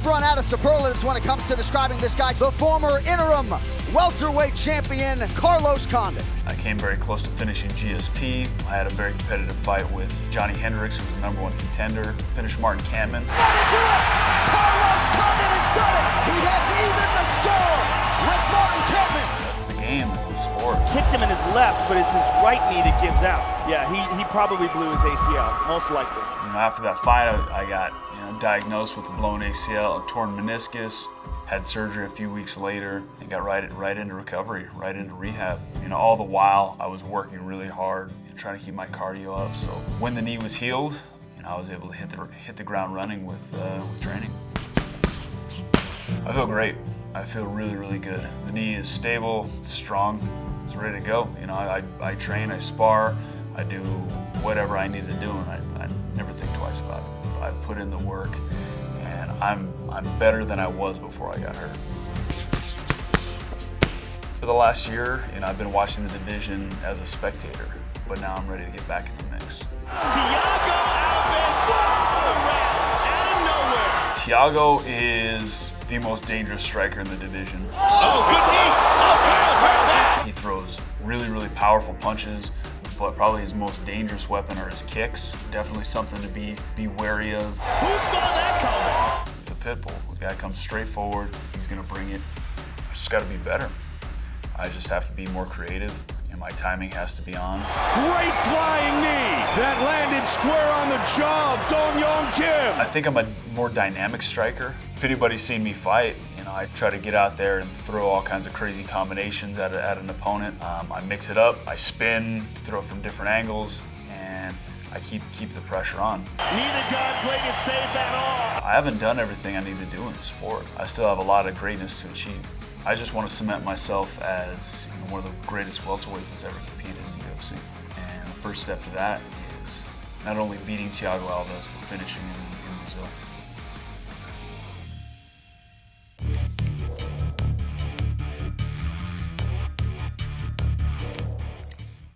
I've run out of superlatives when it comes to describing this guy, the former interim welterweight champion, Carlos Condit. I came very close to finishing GSP. I had a very competitive fight with Johnny Hendricks, who was the number one contender. Finished Martin Kampmann. Carlos Condit has done it! He has sport. Kicked him in his left, but it's his right knee that gives out. Yeah, he, he probably blew his ACL, most likely. You know, after that fight, I, I got you know, diagnosed with a blown ACL, a torn meniscus, had surgery a few weeks later, and got right right into recovery, right into rehab. You know, all the while I was working really hard, you know, trying to keep my cardio up. So when the knee was healed, you know, I was able to hit the hit the ground running with uh, with training. I feel great. I feel really, really good. The knee is stable, it's strong, it's ready to go. You know, I, I, I train, I spar, I do whatever I need to do, and I, I never think twice about it. I put in the work, and I'm I'm better than I was before I got hurt. For the last year, you know, I've been watching the division as a spectator, but now I'm ready to get back in the mix. Thiago Thiago is the most dangerous striker in the division. Oh, good knee. Oh, hurt that. He throws really, really powerful punches, but probably his most dangerous weapon are his kicks. Definitely something to be be wary of. Who saw that coming? He's a pit bull. The guy comes straight forward. He's gonna bring it. I just got to be better. I just have to be more creative. My timing has to be on. Great flying knee that landed square on the jaw of Dong Hyun Kim. I think I'm a more dynamic striker. If anybody's seen me fight, you know, I try to get out there and throw all kinds of crazy combinations at, a, at an opponent. Um, I mix it up, I spin, throw from different angles, I keep keep the pressure on. Neither guy played it safe at all. I haven't done everything I need to do in the sport. I still have a lot of greatness to achieve. I just want to cement myself as you know, one of the greatest welterweights that's ever competed in the UFC. And the first step to that is not only beating Thiago Alves, but finishing in, in Brazil.